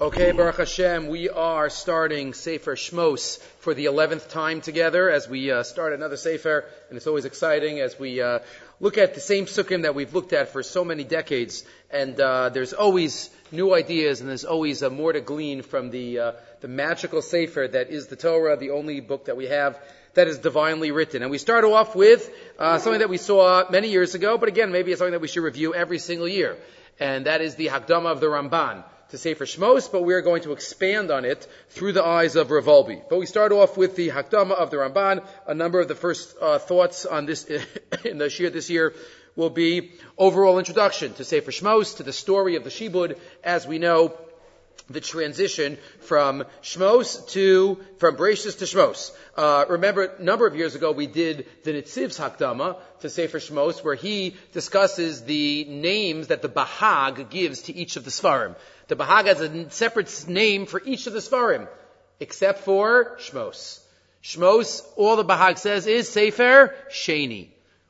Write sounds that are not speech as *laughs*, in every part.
Okay, Baruch Hashem, we are starting Sefer Shmos for the 11th time together as we uh, start another Sefer, and it's always exciting as we uh, look at the same psukim that we've looked at for so many decades, and uh, there's always new ideas and there's always uh, more to glean from the, uh, the magical Sefer that is the Torah, the only book that we have that is divinely written. And we start off with uh, something that we saw many years ago, but again, maybe it's something that we should review every single year, and that is the Hakdama of the Ramban to Sefer Shmos, but we're going to expand on it through the eyes of Rav Wolbe. But we start off with the Hakdama of the Ramban. A number of the first uh, thoughts on this *laughs* in the Shir this year will be overall introduction to Sefer Shmos, to the story of the Shibud. As we know, the transition from Shmos to, from Bereshis to Shmos. Uh, remember, a number of years ago we did the Nitziv's Hakdama to Sefer Shmos, where he discusses the names that the Bahag gives to each of the Sfarim. The Bahag has a separate name for each of the Sfarim, except for Shmos. Shmos, all the Bahag says is Sefer Sheni.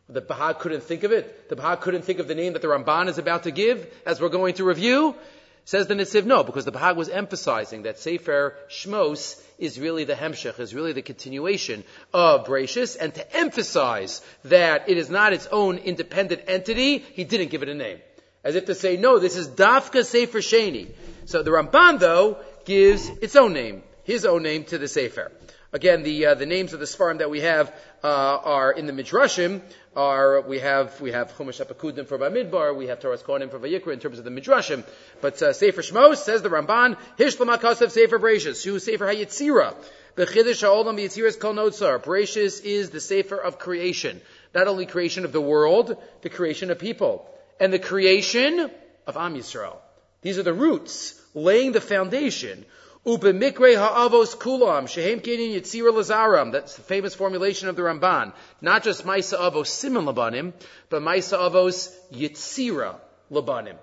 The Bahag couldn't think of it. The Bahag couldn't think of the name that the Ramban is about to give, as we're going to review. Says the Nitziv, no, because the Bahag was emphasizing that Sefer Shmos is really the Hemshech, is really the continuation of Bereshis, and to emphasize that it is not its own independent entity, he didn't give it a name. As if to say, no, this is Dafka Sefer Sheni. So the Ramban, though, gives its own name, his own name to the Sefer. Again, the uh, the names of the Sfarim that we have uh, are in the Midrashim. Are we have we have Chumash Apakudim for Bamidbar, we have Toras Kohanim for Vayikra in terms of the Midrashim. But uh, Sefer Shmos says the Ramban Hishlam Akasav Sefer Bereshis Shu Sefer Hayitzira. Bechidish Ha'olam Yitziras Kol Notzar. Bereshis is the Sefer of creation, not only creation of the world, the creation of people, and the creation of Am Yisrael. These are the roots, laying the foundation Ubemikre ha'avos kulam, shehem kenin yitzira lazaram. That's the famous formulation of the Ramban. Not just maisa avos simin labanim, but maisa avos yitzira labanim.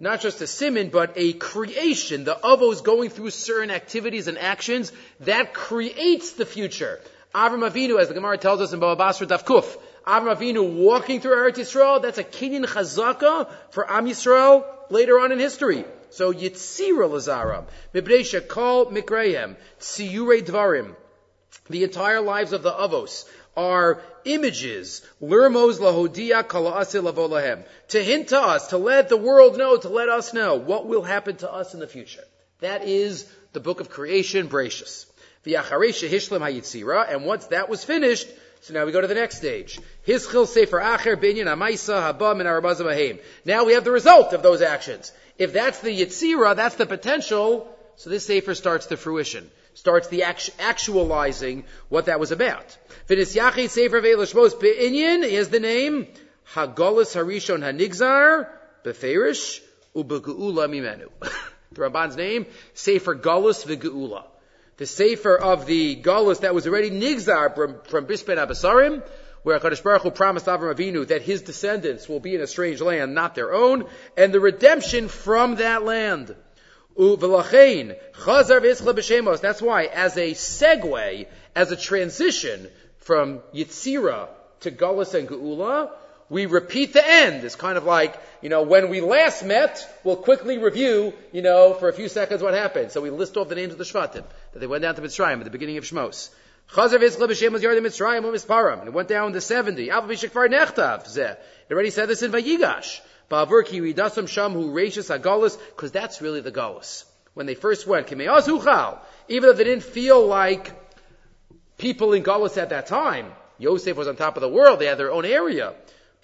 Not just a simin, but a creation. The avos going through certain activities and actions that creates the future. Avram Avinu, as the Gemara tells us in Baba Basra Dafkuf, Avram Avinu walking through Eretz Yisrael, that's a kinyan chazaka for Am Yisrael later on in history. So Yitzira Lazaram, Mibresha Kol Mikrehem, Tziyure Dvarim. The entire lives of the Avos are images, lirmos lahodia kalaase lavolahem, to hint to us, to let the world know, to let us know what will happen to us in the future. That is the book of creation, Bereshis. V'yacharesha hishlam hayitzira, and once that was finished, so now we go to the next stage. Hischil sefer acher binyan amaisa haba min arabazim Now we have the result of those actions. If that's the Yitzira, that's the potential, so this Sefer starts the fruition, starts the actualizing what that was about. V'nisyachi Sefer Ve'lashmos Be'inyan is the name Hagolus Harishon Hanigzar Beferish Ubegeula Mimenu. *laughs* the Ramban's name, Sefer Golus V'Geula. The Sefer of the Golus that was already Nigzar from, from Bispen Abasarim, where HaKadosh Baruch Hu promised Avram Avinu that his descendants will be in a strange land, not their own, and the redemption from that land. That's why, as a segue, as a transition from Yitzira to Gullus and Geula, we repeat the end. It's kind of like, you know, when we last met, we'll quickly review, you know, for a few seconds what happened. So we list off the names of the Shvatim, that they went down to Mitzrayim at the beginning of Shmos. Chazav Yitzchak b'Shem was Mitzrayim u'Misparam. And it went down to 70. Alva b'Shekvar Nechtav zeh. It already said this in Vayigash. Ba'avur ki ridasam sham hu reishis ha'galus, because that's really the galus. When they first went, even though they didn't feel like people in galus at that time, Yosef was on top of the world, they had their own area.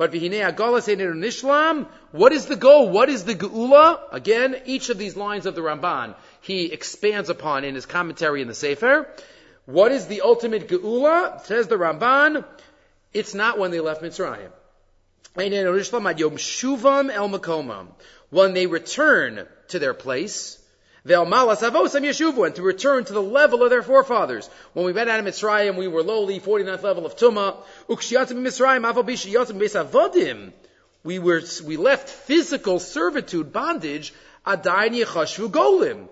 But v'hinei ha'galus nishlam, what is the goal? What is the geula? Again, each of these lines of the Ramban, he expands upon in his commentary in the Sefer. What is the ultimate geula? Says the Ramban, it's not when they left Mitzrayim. When they return to their place, and to return to the level of their forefathers. When we went out of Mitzrayim, we were lowly, 49th level of Tumah. We were, we left physical servitude, bondage, golim.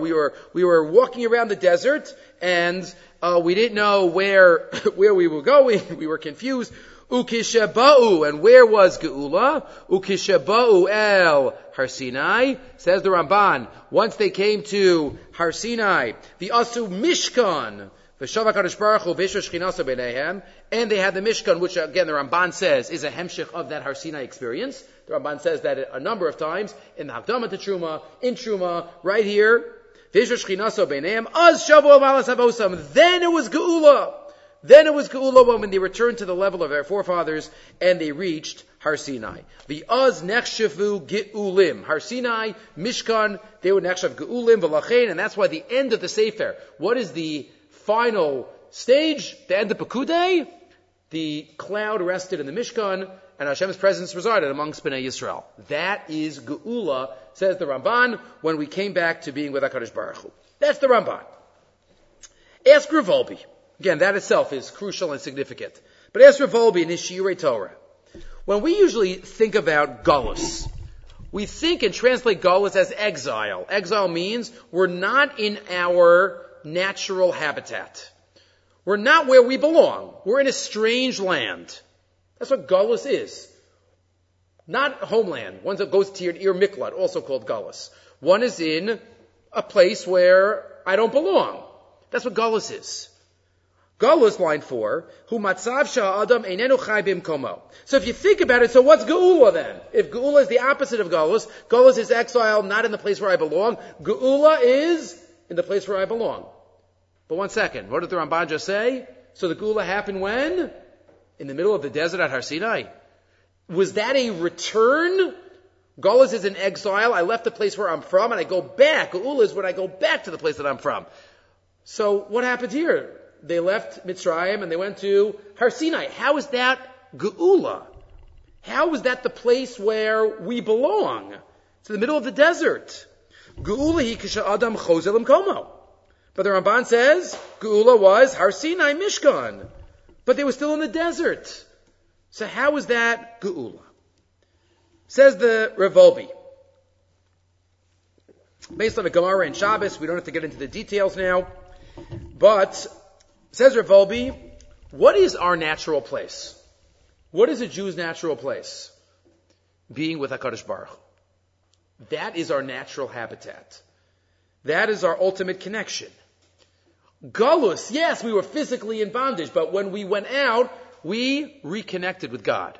We were, we were walking around the desert and, uh, we didn't know where, *laughs* where we were going. *laughs* We were confused. Ukishaba'u, and where was Geula? Ukishaba'u el Har Sinai, says the Ramban. Once they came to Har Sinai, the Asu Mishkan, and they had the Mishkan, which again the Ramban says is a hemshich of that Har Sinai experience. The Ramban says that a number of times in the Hakdama to Truma, in Truma, right here. Then it was Geula. Then it was Geula when they returned to the level of their forefathers and they reached Har Sinai. The Uz Nechshavu Geulim. Har Sinai, Mishkan, they were Nechshav Geulim, V'lachein, and that's why the end of the Sefer, what is the final stage, the end of Pekudei? The cloud rested in the Mishkan, and Hashem's presence resided amongst Bnei Yisrael. That is Geula, says the Ramban, when we came back to being with HaKadosh Baruch Hu. That's the Ramban. Ask Rav Wolbe. Again, that itself is crucial and significant. But Wolbe in his Shiurei Torah. When we usually think about Gullus, we think and translate Gullus as exile. Exile means we're not in our natural habitat. We're not where we belong. We're in a strange land. That's what Gullus is. Not homeland. One that goes to your Ir Miklat, also called Gullus. One is in a place where I don't belong. That's what Gullus is. Galus, line four, hu matzav adam einenu chai bimkomo. So if you think about it, so what's Geula then? If Geula is the opposite of Galus, Galus is exile, not in the place where I belong. Geula is in the place where I belong. But one second, what did the Ramban just say? So the Geula happened when? In the middle of the desert at Har Sinai. Was that a return? Galus is in exile. I left the place where I'm from and I go back. Geula is when I go back to the place that I'm from. So what happened here? They left Mitzrayim and they went to Har Sinai. How is that Geula? How is that the place where we belong? It's in the middle of the desert. Geula hi kisha adam chozelim komo. But the Ramban says Geula was Har Sinai Mishkan. But they were still in the desert. So how is that Geula? Says the Rav Wolbe. Based on the Gemara and Shabbos, we don't have to get into the details now. But Says Rav Wolbe, what is our natural place? What is a Jew's natural place? Being with HaKadosh Baruch. That is our natural habitat. That is our ultimate connection. Galus, yes, we were physically in bondage, but when we went out, we reconnected with God.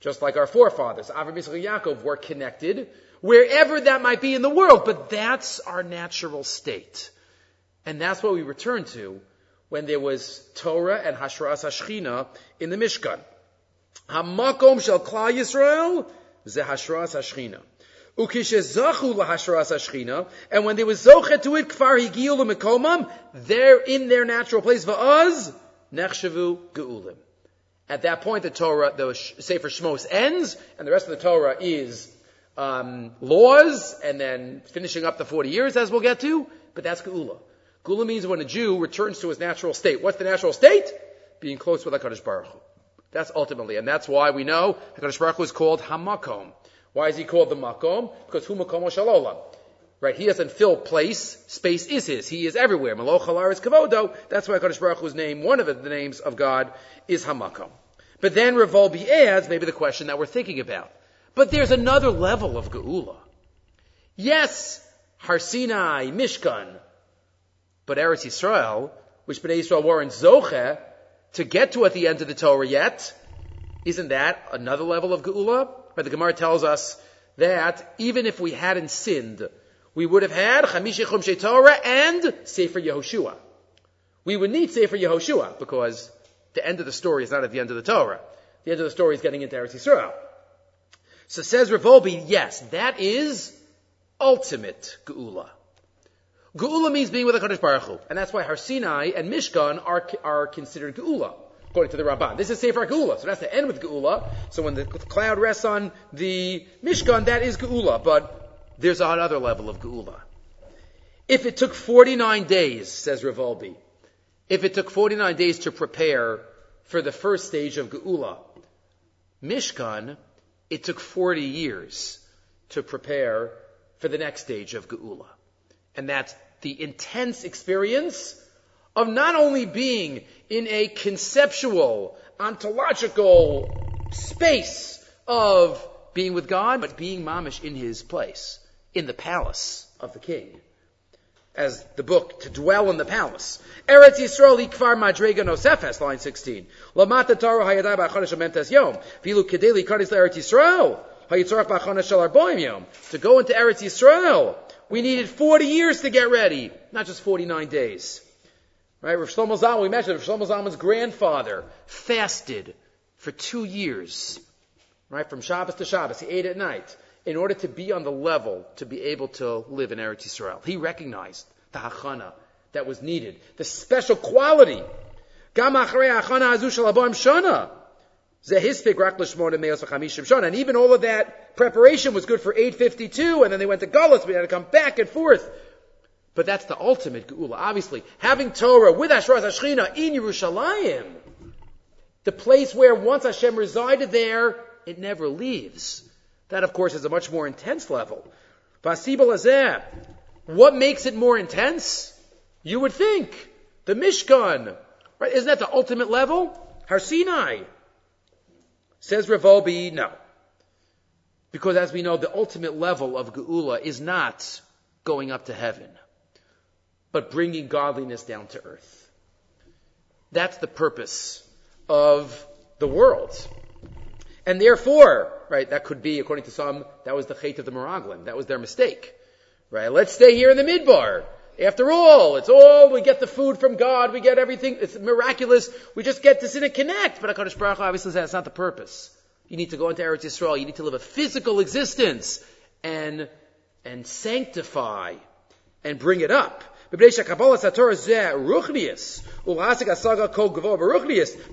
Just like our forefathers, Avram Yitzchak Yaakov, were connected wherever that might be in the world, but that's our natural state. And that's what we return to when there was Torah and Hashras Hashchina in the Mishkan. Hamakom shel Klal Yisrael ze Hashras Hashchina. Ukishezachu lahashras hashchina, and when they was zochet to it, kfar higiyu lemekomam, they're in their natural place. Va'az nechshavu geulim. At that point, the Torah, the Sefer Shmos ends, and the rest of the Torah is um, laws, and then finishing up the forty years, as we'll get to. But that's geula. Gula means when a Jew returns to his natural state. What's the natural state? Being close with HaKadosh Baruch Hu. That's ultimately, and that's why we know HaKadosh Baruch Hu is called Hamakom. Why is he called the Makom? Because Hu Makom Shalolam. Right? He doesn't fill place. Space is his. He is everywhere. Maloch is Kavodo. That's why HaKadosh Baruch Hu's name, one of the names of God, is Hamakom. But then Rav Wolbe adds maybe the question that we're thinking about. But there's another level of Geula. Yes, Har Sinai, Mishkan, but Eretz Yisrael, which Bnei Yisrael were in Zoche, to get to at the end of the Torah yet, isn't that another level of Geula? But the Gemara tells us that even if we hadn't sinned, we would have had Chamishi Chumshe Torah and Sefer Yehoshua. We would need Sefer Yehoshua because the end of the story is not at the end of the Torah. The end of the story is getting into Eretz Yisrael. So says Rav Wolbe, yes, that is ultimate Geula. Geula means being with HaKadosh Baruch Hu. And that's why Har Sinai and Mishkan are, are considered Geula, according to the Ramban. This is Sefer Geula, so that's the end with Geula. So when the cloud rests on the Mishkan, that is Geula. But there's another level of Geula. If it took 49 days, says Rav Wolbe, if it took 49 days to prepare for the first stage of Geula, Mishkan, it took 40 years to prepare for the next stage of Geula. And that's the intense experience of not only being in a conceptual, ontological space of being with God, but being mamish in his place, in the palace of the king. As the book, to dwell in the palace. Eretz Yisrael ikvar madrega nosefes, line 16. Lamata taro hayadai ba'chodesh amentes yom. Vilu kedeli kardis Eretz Yisrael. Hayitzorach ba'chodesh shel arboim yom. To go into Eretz Yisrael, we needed 40 years to get ready, not just 49 days. Right? Rav Shlomo Zalman, we mentioned Rav Shlomo Zalman's grandfather fasted for two years. Right? From Shabbos to Shabbos. He ate at night in order to be on the level to be able to live in Eretz Yisrael. He recognized the hachana that was needed, the special quality. And even all of that preparation was good for 852, and then they went to Gullus, we had to come back and forth. But that's the ultimate geula. Obviously, having Torah with Ashraz Ashchina in Yerushalayim, the place where once Hashem resided there, it never leaves. That, of course, is a much more intense level. What makes it more intense? You would think the Mishkan, right? Isn't that the ultimate level? Har Sinai. Says Rav Wolbe, no. Because as we know, the ultimate level of Geula is not going up to heaven but bringing godliness down to earth. That's the purpose of the world. And therefore, right, that could be, according to some, that was the hate of the Meraglim. That was their mistake. Right? Let's stay here in the midbar. After all, it's all, we get the food from God, we get everything, it's miraculous, we just get to sit and connect. But HaKadosh Baruch Hu obviously says that's not the purpose. You need to go into Eretz Yisrael, you need to live a physical existence and, and sanctify and bring it up. To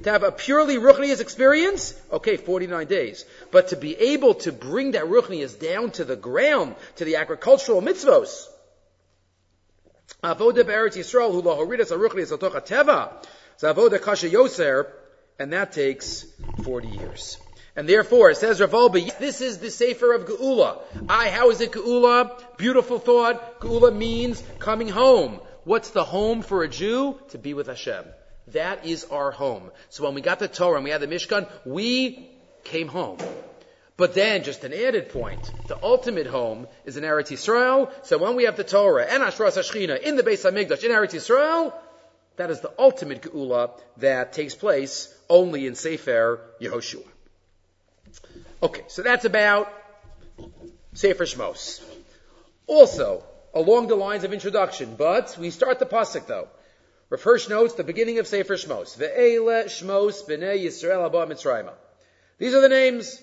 have a purely ruchnius experience, okay, 49 days. But to be able to bring that ruchnius down to the ground, to the agricultural mitzvos, Avoda be'eretz Yisrael, hu lohoridas aruchnius atocha teva, zavoda kasha yoser, and that takes 40 years. And therefore, it says Rav Wolbe, this is the Sefer of Geula. I, how is it Geula? Beautiful thought. Geula means coming home. What's the home for a Jew? To be with Hashem. That is our home. So when we got the Torah and we had the Mishkan, we came home. But then, just an added point, the ultimate home is in Eretz Yisrael. So when we have the Torah and Ashras Hashchina in the Beis Hamikdash in Eretz Yisrael, that is the ultimate Geula that takes place only in Sefer Yehoshua. Okay, so that's about Sefer Shmos. Also, along the lines of introduction, but we start the pasuk though. Rav notes the beginning of Sefer Shmos. Ve'ele Shmos b'nei Yisrael abba Mitzrayim. These are the names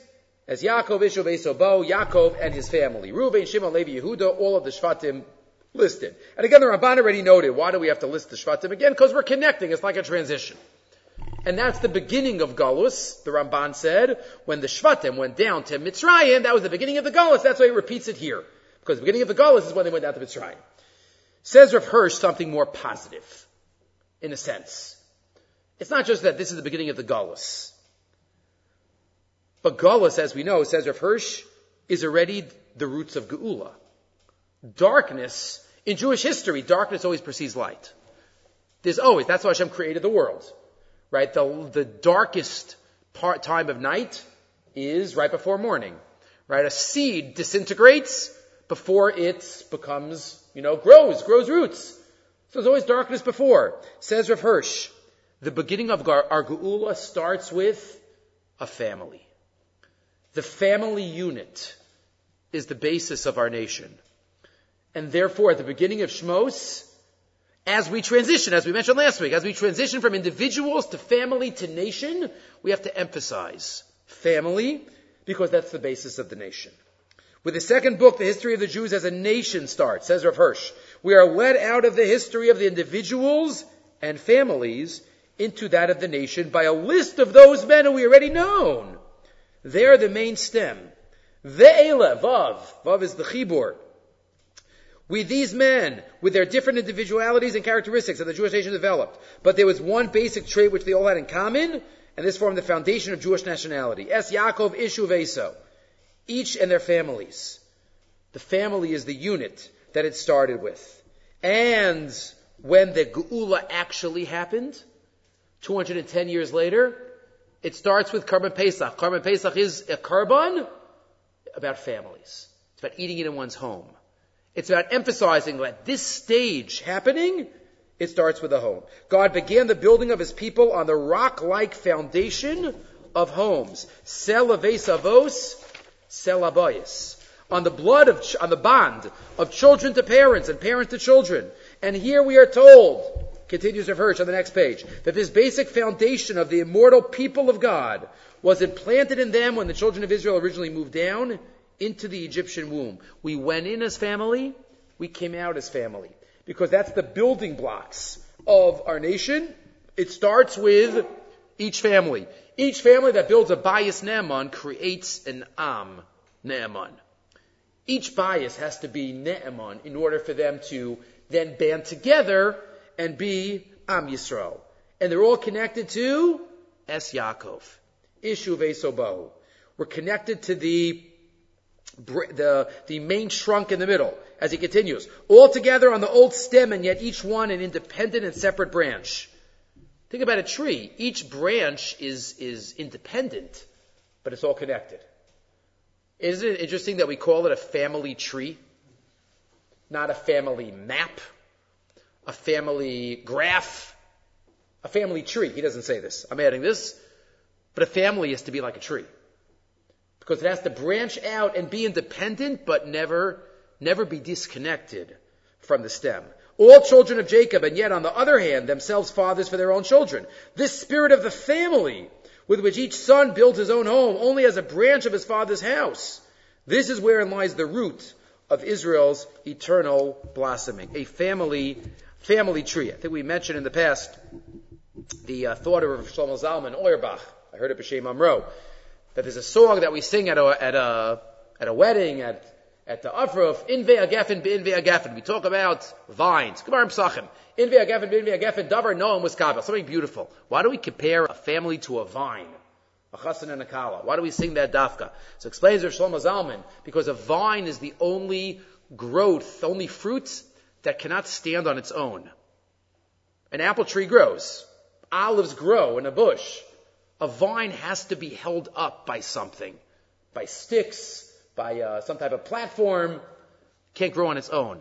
as Yaakov, Ishav, Esobo, Yaakov and his family. Reuven, Shimon, Levi, Yehuda, all of the Shvatim listed. And again, the Ramban already noted, why do we have to list the Shvatim again? Because we're connecting. It's like a transition. And that's the beginning of Galus, the Ramban said. When the Shvatim went down to Mitzrayim, that was the beginning of the Galus. That's why he repeats it here. Because the beginning of the Galus is when they went down to Mitzrayim. Says Rav Hirsch something more positive, in a sense. It's not just that this is the beginning of the Galus. But Galus, as we know, says Rav Hirsch, is already the roots of Geula. Darkness, in Jewish history, darkness always precedes light. There's always, that's why Hashem created the world right? The, the darkest part, time of night is right before morning, right? A seed disintegrates before it becomes, you know, grows, grows roots. So there's always darkness before. Says Rav Hirsch, the beginning of our, our Geula starts with a family. The family unit is the basis of our nation. And therefore, at the beginning of Shmos, as we transition, as we mentioned last week, as we transition from individuals to family to nation, we have to emphasize family because that's the basis of the nation. With the second book, The History of the Jews as a Nation starts, says Rav Hirsch. We are led out of the history of the individuals and families into that of the nation by a list of those men who we already known. They're the main stem. Ve'ele, Vav. Vav is the chibur with these men, with their different individualities and characteristics that the Jewish nation developed. But there was one basic trait which they all had in common, and this formed the foundation of Jewish nationality. Es Yaakov Ishu Veso. Each and their families. The family is the unit that it started with. And when the Geula actually happened, 210 years later, it starts with Karban Pesach. Karban Pesach is a Karban about families. It's about eating it in one's home. It's about emphasizing that this stage happening, it starts with the home. God began the building of his people on the rock-like foundation of homes. Selaves avos. On the blood of, on the bond of children to parents and parents to children. And here we are told, continues Rav Hirsch on the next page, that this basic foundation of the immortal people of God was implanted in them when the children of Israel originally moved down into the Egyptian womb. We went in as family, we came out as family. Because that's the building blocks of our nation. It starts with each family. Each family that builds a bias Naaman creates an Am Naaman. Each bias has to be Naaman in order for them to then band together and be Am Yisrael. And they're all connected to Es Yaakov. Ishu Vesobahu. We're connected to the, the, the main trunk in the middle, as he continues. All together on the old stem and yet each one an independent and separate branch. Think about a tree. Each branch is, is independent, but it's all connected. Isn't it interesting that we call it a family tree? Not a family map, a family graph, a family tree. He doesn't say this. I'm adding this. But a family is to be like a tree. Because it has to branch out and be independent, but never, never be disconnected from the stem all children of Jacob, and yet on the other hand, themselves fathers for their own children. This spirit of the family, with which each son builds his own home, only as a branch of his father's house. This is wherein lies the root of Israel's eternal blossoming. A family, family tree. I think we mentioned in the past the uh, thought of Shlomo Zalman Auerbach. I heard it B'Shem Amro. That there's a song that we sing at a, at a, at a wedding, at at the Afruf, in ve'agafen be'in ve'agafen. We talk about vines. Gemara Psachim. In ve'agafen be'in ve'agafen, davar noam was kabel. Something beautiful. Why do we compare a family to a vine? A chassan and a kala. Why do we sing that dafka? So explains Rav Shlomo Zalman, because a vine is the only growth, only fruit that cannot stand on its own. An apple tree grows. Olives grow in a bush. A vine has to be held up by something. By sticks, by uh, some type of platform, can't grow on its own.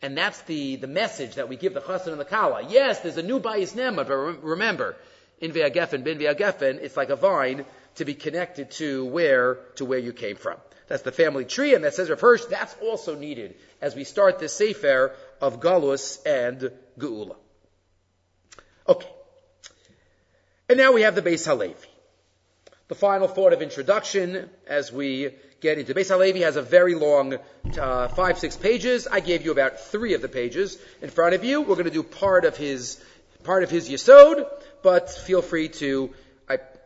And that's the, the message that we give the chassan and the kala. Yes, there's a new bayis nema, but remember, in ve'agefen, bin ve'agefen, it's like a vine to be connected to where, to where you came from. That's the family tree, and that says Hirsch, that's also needed as we start this sefer of Galus and Geula. Okay. And now we have the Beis Halevi. The final thought of introduction as we get into. Beis Halevi has a very long, uh, five, six pages. I gave you about three of the pages in front of you. We're going to do part of his, part of his Yisod, but feel free to,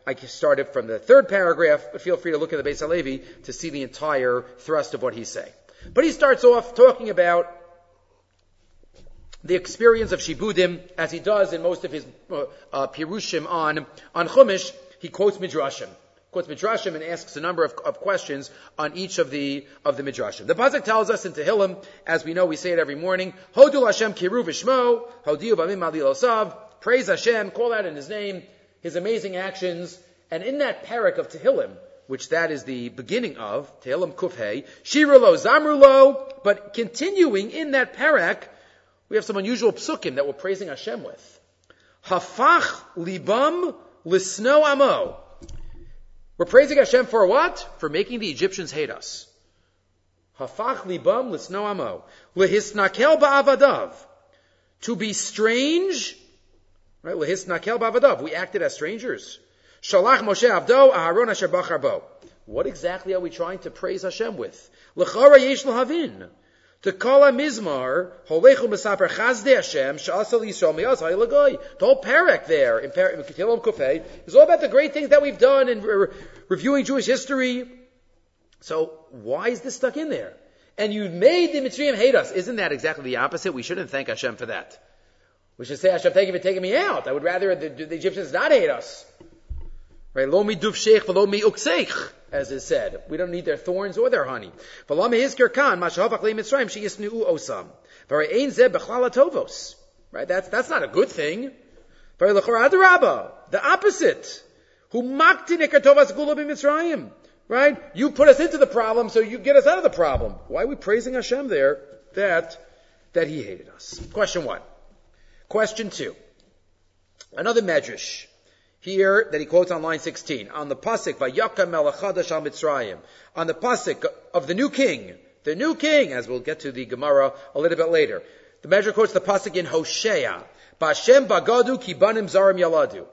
I, started from the third paragraph, but feel free to look at the Beis Halevi to see the entire thrust of what he's saying. But he starts off talking about the experience of Shibudim, as he does in most of his uh, uh, Pirushim on, on Chumash, he quotes Midrashim quotes Midrashim and asks a number of, of, questions on each of the of the Midrashim. The Pasuk tells us in Tehillim, as we know, we say it every morning, Hodul Hashem kiru v'shmo, hodiu osav, praise Hashem, call out in His name, His amazing actions, and in that parak of Tehillim, which that is the beginning of, Tehillim Kufhei, Shirulo Zamrulo, but continuing in that parak, we have some unusual psukim that we're praising Hashem with. Hafach libam lisno amo. We're praising Hashem for what? For making the Egyptians hate us. Hafach libam lisno amo. Lehisnakel ba'avadav. To be strange. Right? Lehisnakel ba'avadav. We acted as strangers. Shalach Moshe Avdo Aharon Asher Bachar What exactly are we trying to praise Hashem with? L'chara yesh l'havin. To call a mizmar, holechu mesaper chazde Hashem, sha'asal Yisrael mi'azai lagoy. The whole parak there, in Ketilom Kufay, is all about the great things that we've done in re- reviewing Jewish history. So, why is this stuck in there? And you made the Mitzrayim hate us. Isn't that exactly the opposite? We shouldn't thank Hashem for that. We should say, Hashem, thank you for taking me out. I would rather the, the Egyptians not hate us. Right? Lo mi duf sheikh, lo mi ukseich as is said. We don't need their thorns or their honey. Right? That's, that's not a good thing. The opposite. Who mocked in Right? You put us into the problem, so you get us out of the problem. Why are we praising Hashem there that, that He hated us? Question one. Question two. Another medrash here that he quotes on line 16. On the pasuk, Vayakam melachadash al Mitzrayim. On the pasuk of the new king. The new king, as we'll get to the Gemara a little bit later. The medrash quotes the pasuk in Hosea. Bashem bagadu kibanim zarim yaladu.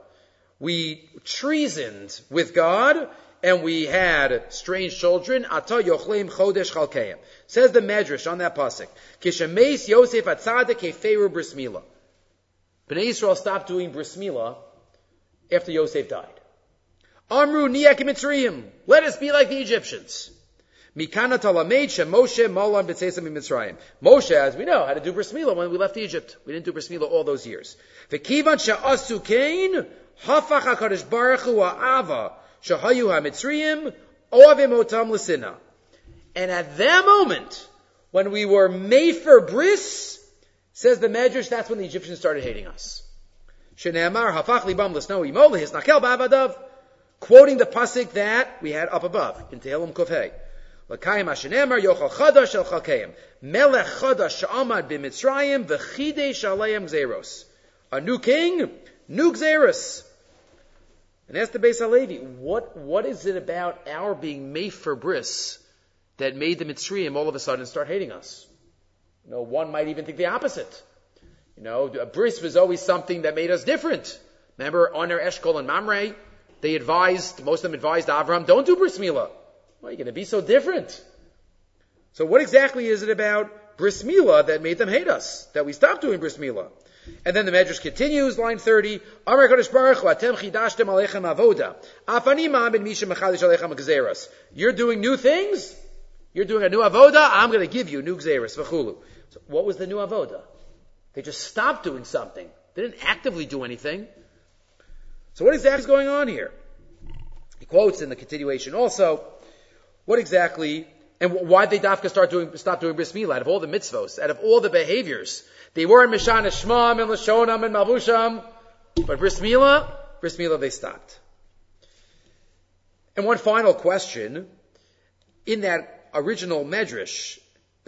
We treasoned with God, and we had strange children. Ata yochleim chodesh chalkeim. Says the Medrash on that pasuk. Kishemeis Yosef atzadek keferu bris milah. Bnei Yisrael stopped doing bris milah after Yosef died. Amru niyak mitzrayim. Let us be like the Egyptians. Mikana talamed Moshe malam b'tzeisam Mitzrayim. Moshe, as we know, had to do bris milah when we left Egypt. We didn't do bris milah all those years. V'kivan she'asu kain hafach hakadosh baruch hu ha'ava shahayu ha'mitzrayim oavim otam l'sina. And at that moment, when we were made for bris, says the Medrash, that's when the Egyptians started hating us. Quoting the pasuk that we had up above in Tehillim Kufay. L'kayim hashenemar yochal chadash el chalkeim. Melech chadash sha'amad b'mitzrayim v'chidei shalayim gzeros. A new king, new gzeros. And ask the Beis Halevi, what, what is it about our being made for bris that made the Mitzrayim all of a sudden start hating us? You know, one might even think the opposite. You know, a bris was always something that made us different. Remember, Oner, Eshkol, and Mamre, they advised, most of them advised Avram, don't do bris milah. Why are you going to be so different? So what exactly is it about bris milah that made them hate us? That we stopped doing bris milah? And then the Medrash continues, line 30, Amar Kodesh Baruch Hu, Atem chidashtem alechem avoda, afani ma'am misha mechadish alechem gzeras. You're doing new things? You're doing a new avoda? I'm going to give you new gzeras, v'chulu. So what was the new avoda? They just stopped doing something. They didn't actively do anything. So what exactly is going on here? He quotes in the continuation also, what exactly, and why did they dafka start doing, stop doing bris milah? Out of all the mitzvos, out of all the behaviors, they were in Mishana Shmam and Lashonam and Malbusham, but bris milah, bris milah they stopped. And one final question, in that original medrash,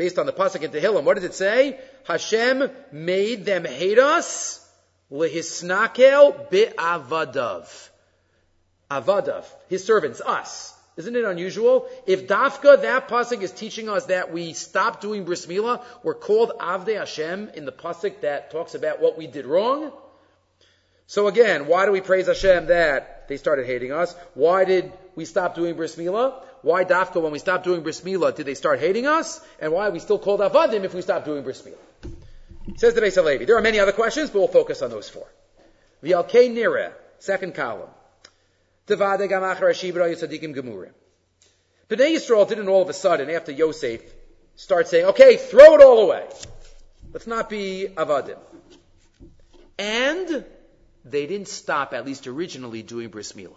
based on the pasuk in Tehillim. What does it say? Hashem made them hate us lehisnakel be'avadav. Avadav, his servants, us. Isn't it unusual? If Dafka, that pasuk is teaching us that we stop doing bris milah, we're called Avdei Hashem in the pasuk that talks about what we did wrong. So again, why do we praise Hashem that they started hating us? Why did we stop doing bris milah? Why dafka when we stopped doing bris milah did they start hating us? And why are we still called avadim if we stop doing bris milah? Says the Beis Halevi. There are many other questions, but we'll focus on those four. V'alkei nira, second column. Tevade Yisrael didn't all of a sudden, after Yosef, start saying, okay, throw it all away. Let's not be avadim. And they didn't stop, at least originally, doing bris milah.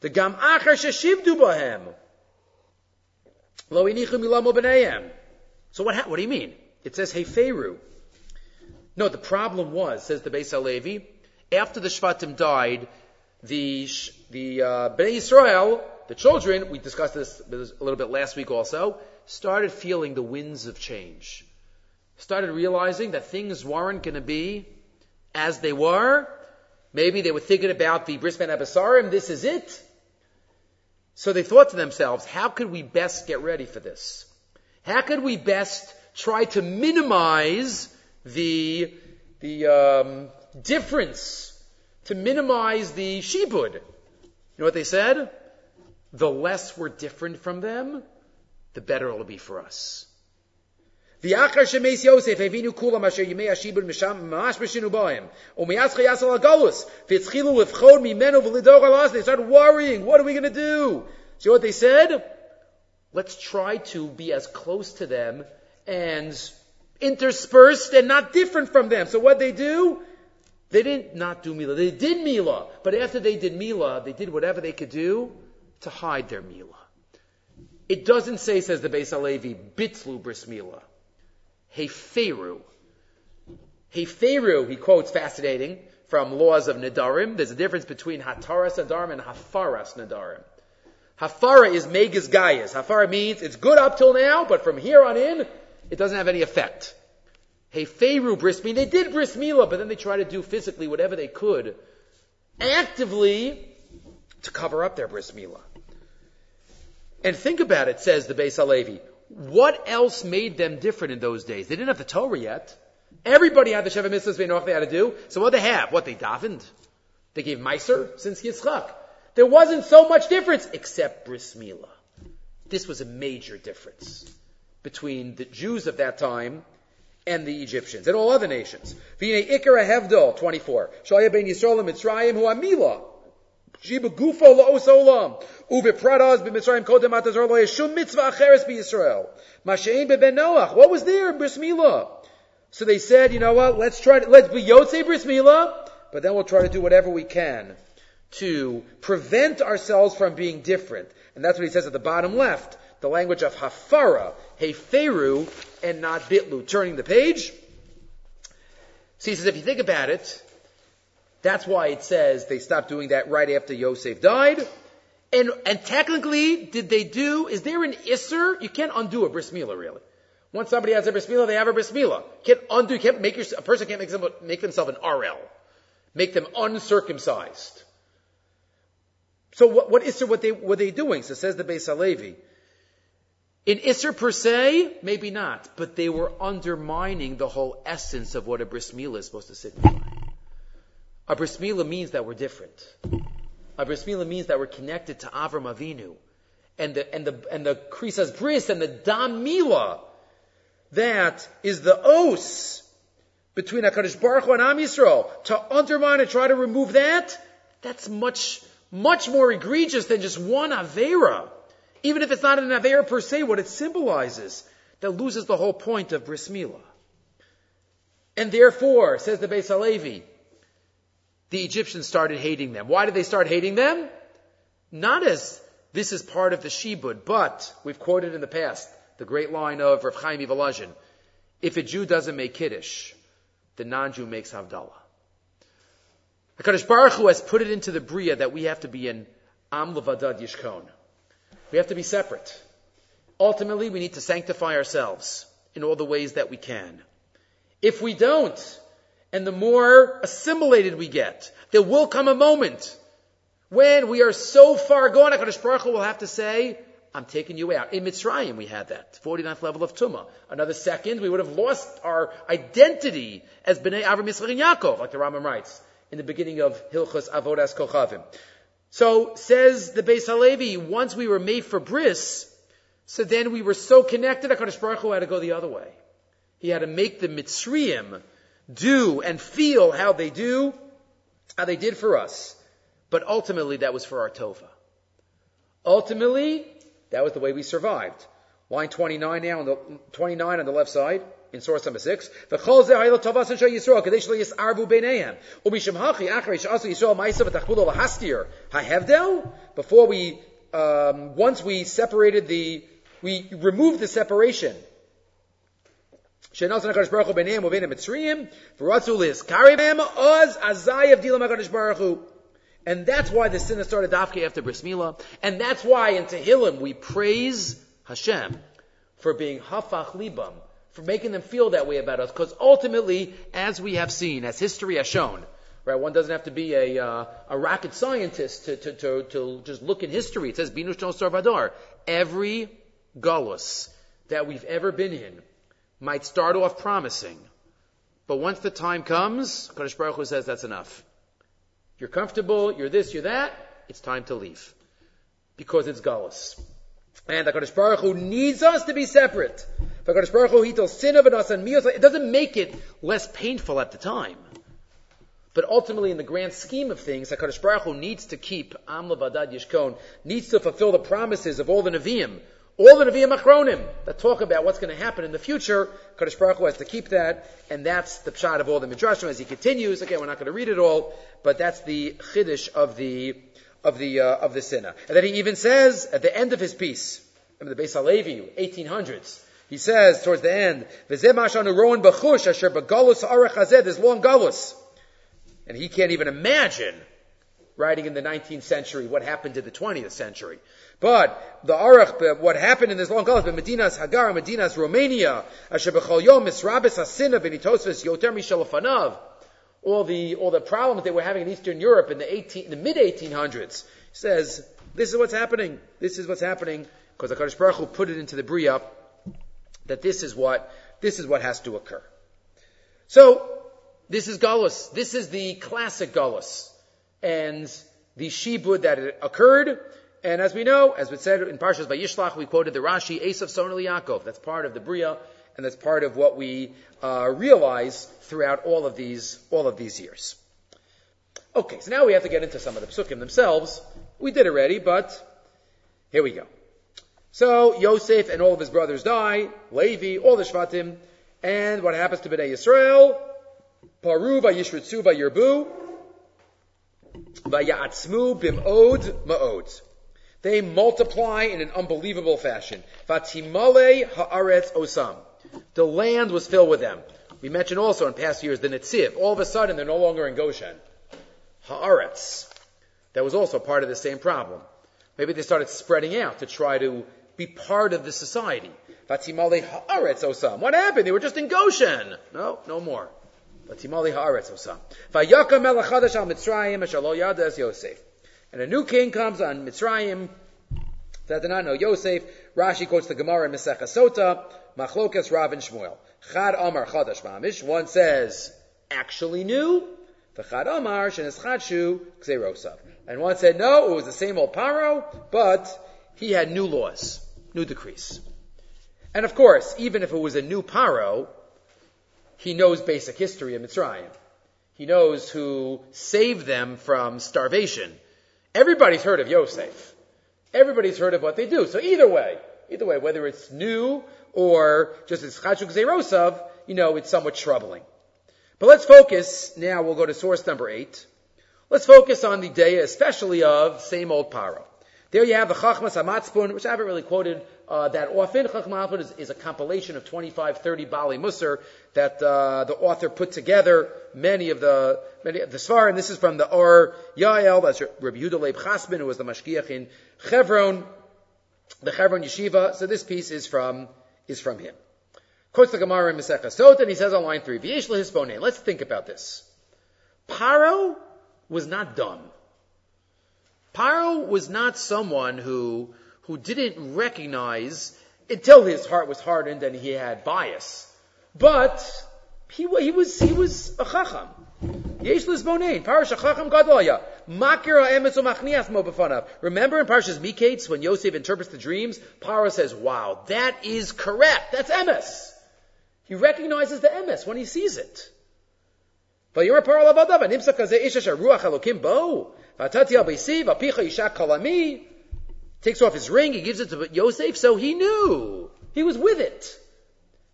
The gam acher sheshivdu bahem. Lo inichu. So what, what do you mean? It says heferu. No, the problem was, says the Beis Halevi, after the Shvatim died, the, the, uh, Bnei Yisrael, the children, we discussed this a little bit last week also, started feeling the winds of change. Started realizing that things weren't going to be as they were. Maybe they were thinking about the Bris Ben Abasarim, this is it. So they thought to themselves, how could we best get ready for this? How could we best try to minimize the, the um, difference, to minimize the shibud? You know what they said? The less we're different from them, the better it'll be for us. V'yachar shemes Yosef evinu kulam asher yimei ashibur misham mamash b'shinu bo'em. Umiyatzcha yasal agolus. V'yitzchilu lefchor mimenu v'lidor alas. They started worrying. What are we going to do? See what they said? Let's try to be as close to them and interspersed and not different from them. So what they do? They didn't not do Mila. They did Mila. But after they did Mila, they did whatever they could do to hide their Mila. It doesn't say, says the Beis Halevi, bitlu bris Mila. Heferu. Heferu, he quotes fascinating from laws of Nadarim. There's a difference between Hataras Nadarim and Hafaras Nadarim. Hafara is Megas Gaias. Hafara means it's good up till now, but from here on in, it doesn't have any effect. Heferu bris they did bris milah, but then they tried to do physically whatever they could, actively, to cover up their bris milah. And think about it, says the Beis Halevi. What else made them different in those days? They didn't have the Torah yet. Everybody had the Sheva Mitzvahs, they know what they had to do. So what they have? What they davened? They gave Meiser since Yitzchak. There wasn't so much difference except Bris Milah. This was a major difference between the Jews of that time and the Egyptians and all other nations. V'nei Ikar Hevdol, 24. Shalaya ben Yisrael Mitzrayim hu Amila. What was there in Bris? So they said, you know what, let's try to, let's be Yotzei Bris but then we'll try to do whatever we can to prevent ourselves from being different. And that's what he says at the bottom left, the language of Hafara, Heferu, and not Bitlu. Turning the page. So he says, if you think about it, that's why it says they stopped doing that right after Yosef died. And, and technically, did they do, is there an Isser? You can't undo a bris milah, really. Once somebody has a bris milah, they have a bris milah. Can't undo, can't make your, a person can't make, them, make themselves an RL. Make them uncircumcised. So what, what Isser what they, were they doing? So says the Beis Halevi. In Isser per se, maybe not, but they were undermining the whole essence of what a bris milah is supposed to signify. A bris milah means that we're different. A bris milah means that we're connected to Avram Avinu. And the, and the, and the Krisas Bris and the Dam Milah, that is the os between HaKadosh Baruch Hu and Am Yisrael. To undermine and try to remove that, that's much much more egregious than just one Avera. Even if it's not an Avera per se, what it symbolizes, that loses the whole point of Bris Milah. And therefore, says the Beis Halevi, the Egyptians started hating them. Why did they start hating them? Not as this is part of the Shibud, but we've quoted in the past the great line of Rav Chaim Volozhin, if a Jew doesn't make Kiddush, the non-Jew makes Havdalah. HaKadosh Baruch Hu has put it into the Bria that we have to be in Am Levadad Yishkon. We have to be separate. Ultimately, we need to sanctify ourselves in all the ways that we can. If we don't, and the more assimilated we get, there will come a moment when we are so far gone, HaKadosh Baruch Hu will have to say, I'm taking you out. In Mitzrayim, we had that. 49th level of Tumah. Another second, we would have lost our identity as Bnei Avram Yitzchak Yaakov, like the Rambam writes in the beginning of Hilchos Avodas Kochavim. So says the Beis Halevi, once we were made for bris, so then we were so connected, HaKadosh Baruch Hu had to go the other way. He had to make the Mitzrayim do and feel how they do, how they did for us. But ultimately, that was for our Tova. Ultimately, that was the way we survived. Line 29 now, on the, 29 on the left side in source number six. V'chol zeh haylo tavas anshe Yisrael kadesh lo yisarvu beinehem. Umishim hachi achrei she'asu Yisrael ma'isa v'tachbulo lahastir ha'hevdel. Before we, um, once we separated the, we removed the separation. She'nazan HaKadosh Baruch Hu mitzriyim v'ratzu b'hem oz azay of dilam HaKadosh Baruch Hu. And that's why the sinner started dafke after bris milah. And that's why in Tehillim we praise Hashem for being hafach libam, for making them feel that way about us. Because ultimately, as we have seen, as history has shown, right, one doesn't have to be a, uh, a rocket scientist to, to, to, to, just look in history. It says, Binush no Salvador. Every gullus that we've ever been in might start off promising. But once the time comes, Kadosh Baruch Hu says that's enough. You're comfortable, you're this, you're that, it's time to leave. Because it's gullus. And the Kadosh Baruch Hu needs us to be separate. HaKadosh Baruch Hu, He tells sin of and miyos. It doesn't make it less painful at the time. But ultimately, in the grand scheme of things, HaKadosh Baruch Hu needs to keep Am Levadad Yishkon, needs to fulfill the promises of all the Nevi'im, all the Nevi'im Achronim that talk about what's going to happen in the future. HaKadosh Baruch Hu has to keep that, and that's the pshat of all the Midrashim as he continues. Again, we're not going to read it all, but that's the chiddush of the of the uh, of the sinner. And then he even says at the end of his piece, I mean, the Beis Halevi, 1800s, He says towards the end, V'zeh asher b'galus this long galus. And he can't even imagine writing in the 19th century what happened in the 20th century. But the Arach, what happened in this long galus, Medinas Hagar, Medinas Romania, all the all the problems they were having in Eastern Europe in the 18, in the mid 1800s. Says this is what's happening. This is what's happening because the Kadosh Baruch Hu put it into the Bria that this is what this is what has to occur. So this is Galus. This is the classic Galus, and the Shibud that occurred. And as we know, as we said in Parshas Vayishlach, we quoted the Rashi, Esav Son Yaakov. That's part of the Bria, and that's part of what we uh, realize throughout all of these all of these years. Okay, so now we have to get into some of the psukim themselves. We did already, but here we go. So Yosef and all of his brothers die, Levi, all the Shvatim, and what happens to Bnei Yisrael? Paru vayishritzu vayirbu vayatzmu bimod ma'od. They multiply in an unbelievable fashion. Vatimale haaretz osam. The land was filled with them. We mentioned also in past years the Netziv. All of a sudden, they're no longer in Goshen. Haaretz. That was also part of the same problem. Maybe they started spreading out to try to be part of the society. Vatimale haaretz osam. What happened? They were just in Goshen. No, no more. Haaretz osam. Al Mitzrayim Yosef. And a new king comes on Mitzrayim that did not know Yosef. Rashi quotes the Gemara in Masechah Sota, Machlokas Rav and Shmuel. Chad Amar Chadash Mamish. One says, actually new. The Chad Amar Shenes Chadshu Kserosav. And one said, no, it was the same old Paro, but he had new laws, new decrees. And of course, even if it was a new Paro, he knows basic history of Mitzrayim. He knows who saved them from starvation. Everybody's heard of Yosef. Everybody's heard of what they do. So either way, either way, whether it's new or just as Chachuk Zerosav, you know, it's somewhat troubling. But let's focus, now we'll go to source number eight. Let's focus on the day especially of same old Paro. There you have the Chachmas Hamatzpun, which I haven't really quoted uh, that often. Chachmas is, is, a compilation of 25, 30 Bali Musar that uh, the author put together. Many of the many of the Svar, and this is from the Or Yael, that's Rabbi Yehuda Leib Chasman, who was the Mashgiach in Chevron, the Chevron Yeshiva. So this piece is from is from him. Quotes the Gemara in Masechah Sot, and he says on line three. Let's think about this. Paro was not dumb. Paro was not someone who, who didn't recognize until his heart was hardened and he had bias. But he, he was, he was a chacham. Yesh lisbonein. Parash chacham gadlaya. Makir ha'emes umachnias mo. Remember in Parashas Miketz when Yosef interprets the dreams, Paro says, wow, that is correct. That's emes. He recognizes the emes when he sees it. Vayir Paro lavadav, animsa kaze isha ruach elokim bo. Takes off his ring, he gives it to Yosef, so he knew. He was with it.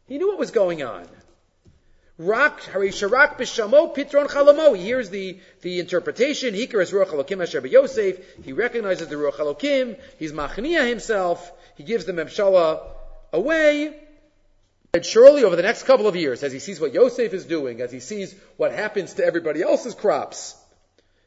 He knew what was going on. Rak Harisharak Bishamo Pitron Chalamo. He hears the, the interpretation. Hikaras Ruach Elokim Asher Yosef. He recognizes the Ruach Elokim. He's Machnia himself. He gives the Memshala away. And surely over the next couple of years, as he sees what Yosef is doing, as he sees what happens to everybody else's crops,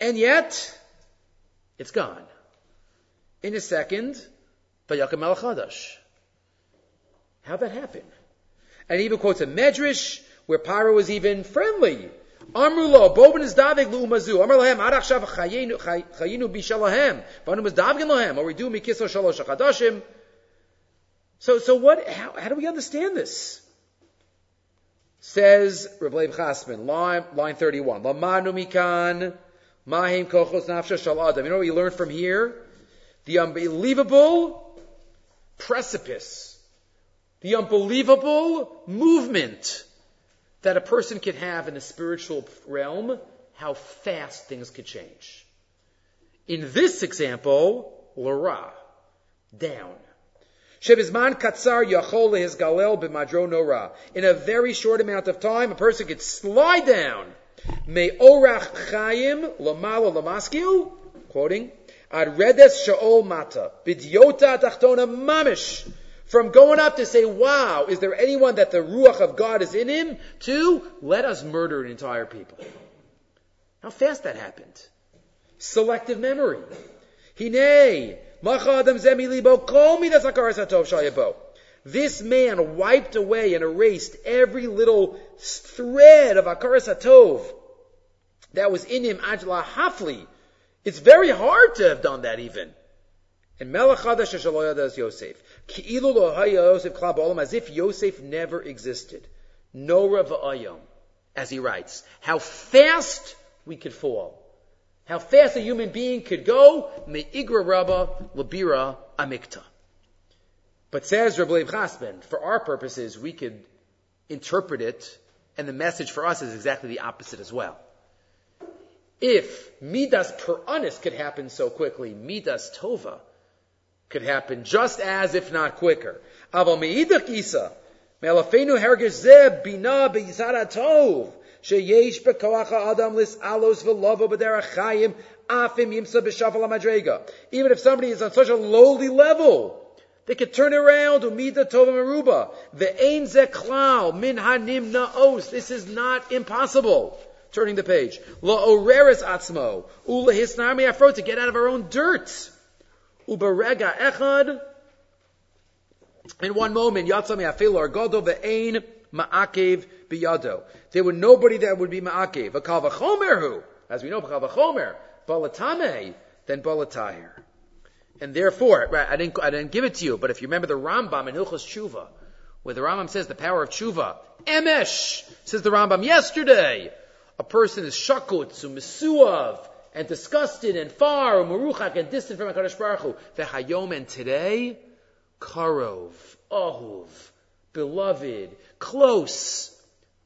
And yet, it's gone. In a second, Vayakam al Chadash. How'd that happen? And he even quotes a Medrash where Paro was even friendly. Amrulo, Boban is davig lu'umazu. Amr lahem, arach chayinu bishalahem. Banu is davgin lahem. Or we do mikiso shalosh chadashim. So, so what, how, how do we understand this? Says Rabbi Chasman, line, line 31. Lamanu mikan Mahim kochos nafsha shal adam. You know what we learn from here? The unbelievable precipice the unbelievable movement that a person could have in the spiritual realm, how fast things could change. In this example, Lara, down. Shebizman katsar yachol his galel b'madro nora. In a very short amount of time, a person could slide down. Me orach chayim lamalo lamaskiu, quoting, ad redes shaol mata, bidyota tachtona mamish. From going up to say, wow, is there anyone that the Ruach of God is in him? To, let us murder an entire people. How fast that happened. Selective memory. Hine, this man wiped away and erased every little thread of Akaras Hatov that was in him, Ajla Hafli. It's very hard to have done that even. And Melech Yosef. Ki'ilu lo Yosef klab as if Yosef never existed. Nora v'ayom, as he writes. How fast we could fall. How fast a human being could go, me'igra rabba labira amikta. But says Rabbi Chasman, for our purposes, we could interpret it, and the message for us is exactly the opposite as well. If Midas Puranis could happen so quickly, Midas Tova could happen just as, if not quicker. Tov, Adam Lis Alos Afim Even if somebody is on such a lowly level, they could turn around umida tova meruba. Ve'ein ze klal min hanim naos. This is not impossible. Turning the page. La oreres atzmo. Ula hisnarmi afro to get out of our own dirt. Uberega echad. In one moment, yatzami afil or godo ve'ein ma'akev biyado. There would nobody that would be ma'akev. A kalvachomer as we know, kalvachomer, balatame, then balatahir. And therefore, right, I didn't, I didn't give it to you, but if you remember the Rambam in Hilchos Tshuva, where the Rambam says the power of Tshuva, Emesh, says the Rambam yesterday, a person is shakut, mesuav, and disgusted and far, and muruchak, and distant from HaKadosh Baruch Hu. V'hayom, and today, karov, ahuv, beloved, close,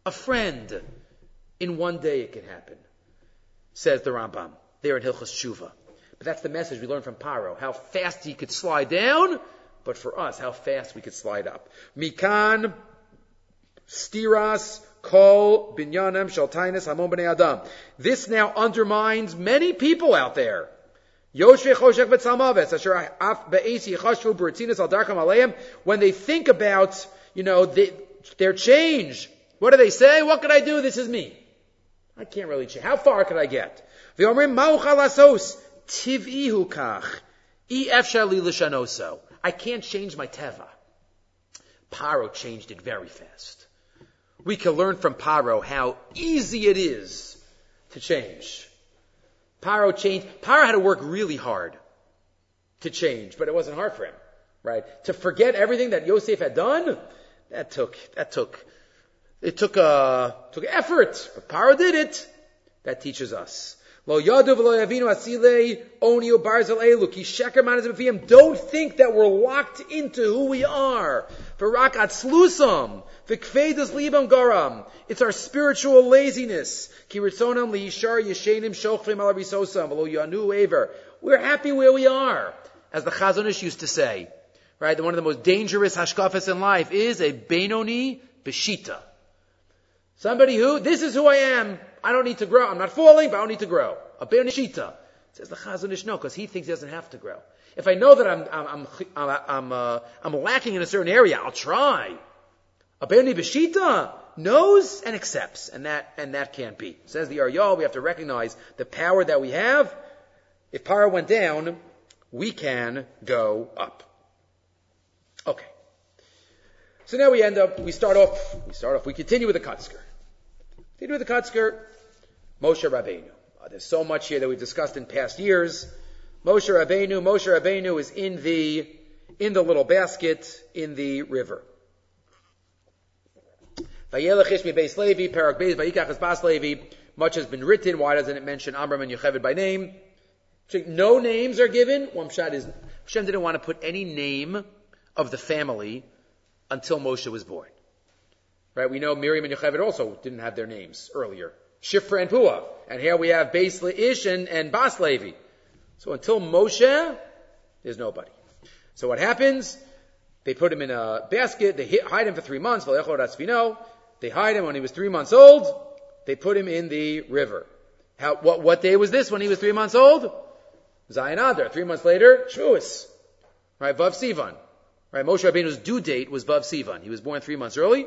a friend. In one day it can happen, says the Rambam, there in Hilchas Tshuva. But that's the message we learned from Paro, how fast he could slide down, but for us, how fast we could slide up. Mikan, stiras, kol, binyanem, shaltainus, hamon b'nei adam. This now undermines many people out there. When they think about, you know, the, their change, what do they say? What could I do? This is me. I can't really change. How far could I get? Tiv'ihu kach. I can't change my teva. Paro changed it very fast. We can learn from Paro how easy it is to change. Paro changed. Paro had to work really hard to change, but it wasn't hard for him, right? To forget everything that Yosef had done, that took, that took, it took, uh, took effort, but Paro did it. That teaches us. Lo yadu v'lo yavinu asilei onio barzel elu ki sheker manas Don't think that we're locked into who we are. V'rak atzlusam v'kvedas libam garam. It's our spiritual laziness. Ki ritzonam liyishar yeshenim shochvim alarisosam v'lo yanu ever. We're happy where we are, as the Chazonish used to say. Right, one of the most dangerous hashkafas in life is a benoni beshita. Somebody who, this is who I am. I don't need to grow. I'm not falling, but I don't need to grow. A bear Nishita. Says the Chazon no, because he thinks he doesn't have to grow. If I know that I'm, I'm, I'm, I'm, uh, I'm lacking in a certain area, I'll try. A Benoni Beshita knows and accepts, and that, and that can't be. Says the Aryal, we have to recognize the power that we have. If power went down, we can go up. Okay. So now we end up, we start off, we start off, we continue with the Kutzker. Continue with the Kutzker, Moshe Rabbeinu. Uh, there's so much here that we've discussed in past years. Moshe Rabbeinu, Moshe Rabbeinu is in the, in the little basket in the river. Much has been written. Why doesn't it mention Amram and Yocheved by name? No names are given. Shot is Hashem didn't want to put any name of the family until Moshe was born. Right? We know Miriam and Yocheved also didn't have their names earlier. Shifra and Pua. And here we have Bas Ish and, and Bas. So until Moshe, there's nobody. So what happens? They put him in a basket, they hide him for three months, they hide him when he was three months old, they put him in the river. How, what, what day was this when he was three months old? Zayin Adar. Three months later, Shavuos. Right, Vav Sivan. Right, Moshe Rabbeinu's due date was Vav Sivan. He was born three months early.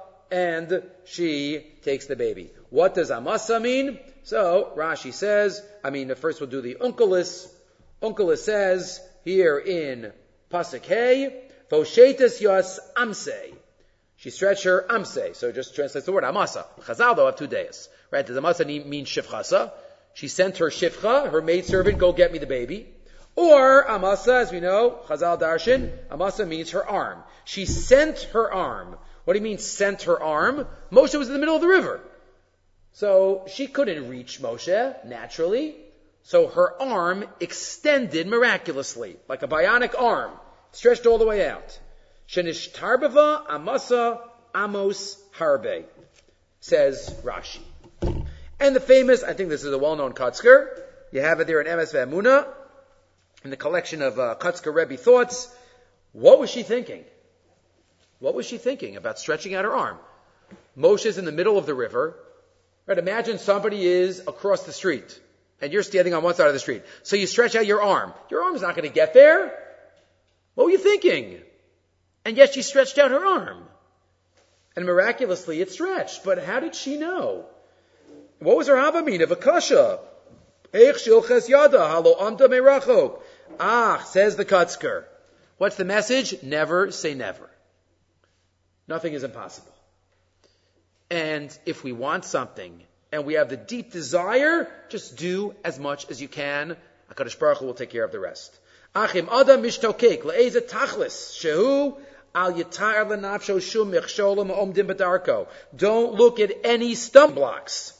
and she takes the baby. What does amasa mean? So Rashi says, I mean, first we'll do the Onkelos. Onkelos says here in pasuk hey, voshetis yas amse. She stretched her amse, so just translates the word amasa. Chazal though have two days, right? Does amasa mean shifchasa? She sent her shifcha, her maidservant, go get me the baby. Or amasa, as we know, Chazal darshan, amasa means her arm. She sent her arm. What do you mean sent her arm? Moshe was in the middle of the river. So she couldn't reach Moshe naturally. So her arm extended miraculously, like a bionic arm, stretched all the way out. Shenishtarbeva amasa amos harbe, says Rashi. And the famous, I think this is a well-known Kotzker. You have it there in Emes V'Amuna, in the collection of uh, Kotzker Rebbe thoughts. What was she thinking? What was she thinking about stretching out her arm? Moshe's in the middle of the river. Right? Imagine somebody is across the street and you're standing on one side of the street. So you stretch out your arm. Your arm's not going to get there. What were you thinking? And yet she stretched out her arm. And miraculously it stretched. But how did she know? What was her Abba mean of Akasha? Ah, says the Kutzker. What's the message? Never say never. Nothing is impossible. And if we want something and we have the deep desire, just do as much as you can. HaKadosh Baruch Hu will take care of the rest. Achim adam mishtokek le'eze tachlis shehu. Don't look at any stump blocks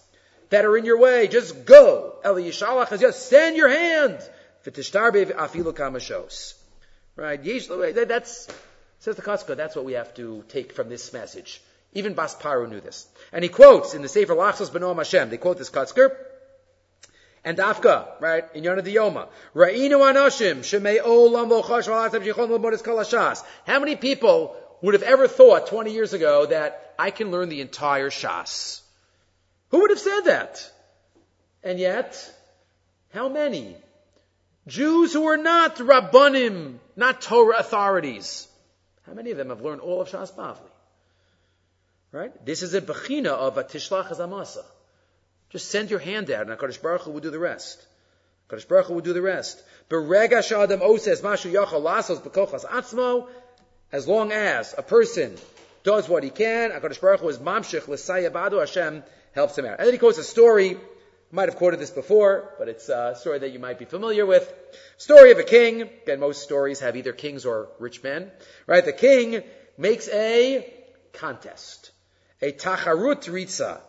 that are in your way. Just go. Eli yishalach just send your hand. Right? That's Says the Kotzka, that's what we have to take from this message. Even Basparu knew this. And he quotes in the Sefer Lachsos Benoam Hashem, they quote this Kotzker, and Dafka, right, in Yonah Diyoma. Ra'inu anoshim, shemei olam v'alatab shichon kalashas. How many people would have ever thought 20 years ago that I can learn the entire Shas? Who would have said that? And yet, how many? Jews who are not Rabbanim, not Torah authorities. How many of them have learned all of Shas Bavli? Right? This is a bechina of a tishlach amasa. Just send your hand out, and Hakadosh Baruch Hu will do the rest. Hakadosh Baruch Hu will do the rest. Berega shadam oses mashu yachal lasos bekochas atzmo. As long as a person does what he can, Hakadosh Baruch Hu is mamshich l'sayabadu Hashem helps him out. And then he quotes a story. I might have quoted this before, but it's a story that you might be familiar with. Story of a king. Again, most stories have either kings or rich men. Right? The king makes a contest. A tacharut ritza.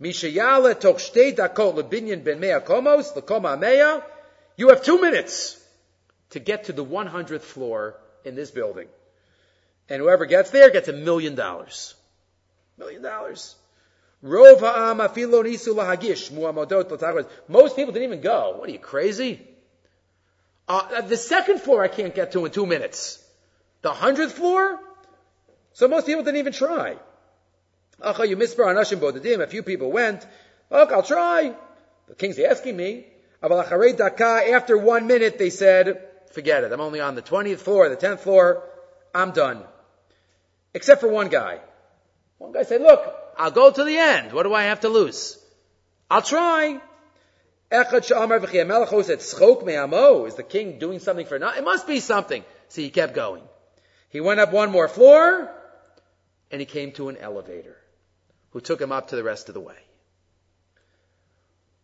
Mishayala toch shtei dakot lebinyan ben mea komos, lekoma mea. You have two minutes to get to the 100th floor in this building. And whoever gets there gets a million dollars. Million dollars. Most people didn't even go. What are you, crazy? Uh, the second floor I can't get to in two minutes. The hundredth floor? So most people didn't even try. You A few people went. Look, I'll try. The king's asking me. After one minute, they said, forget it. I'm only on the 20th floor, the 10th floor. I'm done. Except for one guy. One guy said, look, I'll go to the end. What do I have to lose? I'll try. Said. Is the king doing something for nothing? It must be something. So he kept going. He went up one more floor. and he came to an elevator who took him up to the rest of the way.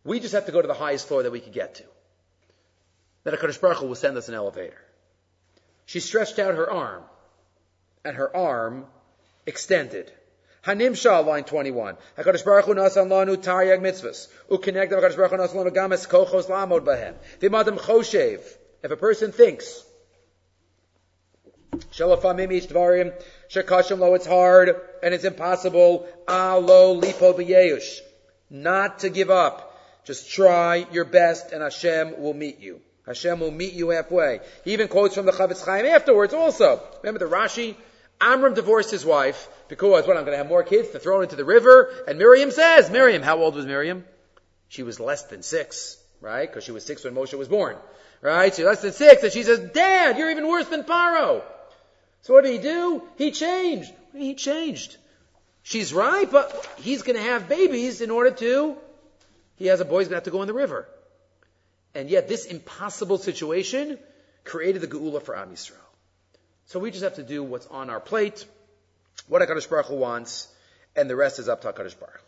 We just have to go to the highest floor that we could get to. Then HaKadosh Baruch will send us an elevator. She stretched out her arm, and her arm extended. Hanimsha, line 21. HaKadosh Baruch Hu nasan lanu taryag mitzvahs. U'kinegdav HaKadosh Baruch Hu nasan lanu games kochos lamod bahem. V'madam choshev. If a person thinks, Shalafamim ish dvarim, shekashim lo, it's hard, and it's impossible, alo lipo b'yeush. Not to give up. Just try your best and Hashem will meet you. Hashem will meet you halfway. He even quotes from the Chafetz Chaim afterwards also. Remember the Rashi? Amram divorced his wife because, what, I'm going to have more kids to throw into the river? And Miriam says, Miriam, how old was Miriam? She was less than six, right? Because she was six when Moshe was born, right? She's less than six, and she says, Dad, you're even worse than Paro. So what did he do? He changed. He changed. She's right, but he's going to have babies in order to he has a boy he's going to have to go in the river. And yet this impossible situation created the geula for Am Yisrael. So we just have to do what's on our plate, what HaKadosh Baruch Hu wants, and the rest is up to HaKadosh Baruch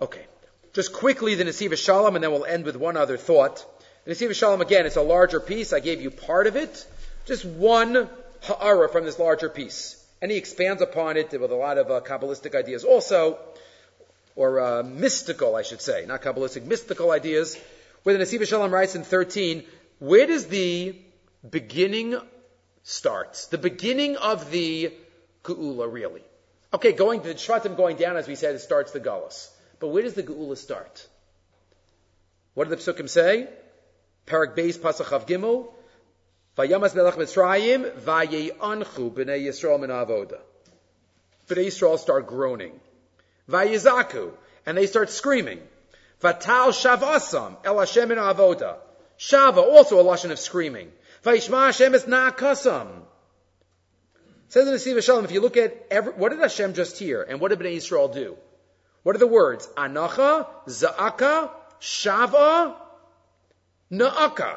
Hu. Okay. Just quickly the Nesivos Shalom, and then we'll end with one other thought. The Nesivos Shalom, again, it's a larger piece. I gave you part of it. Just one ha'ara from this larger piece. And he expands upon it with a lot of uh, Kabbalistic ideas also or uh, mystical, I should say, not Kabbalistic, mystical ideas, where the Nesiv Shalom writes in 13, where does the beginning start? The beginning of the Geula, really. Okay, going the Shvatim going down, as we said, it starts the Galus. But where does the Geula start? What do the Psukim say? Parak Beis Pasach of Gimel, Vayamas Melech Mitzrayim, Vaye'anchu b'nei Yisrael min avoda. B'nei Yisrael start groaning. Vayizaku, and they start screaming. Vatal shavasam el Hashem in avoda. Shava, also a lashon of screaming. Vayishma Hashem is na'akasam. Says the Siva Shalom, if you look at every, what did Hashem just hear, and what did Bnei Yisrael do? What are the words? Anacha, Za'aka, Shava, Na'aka.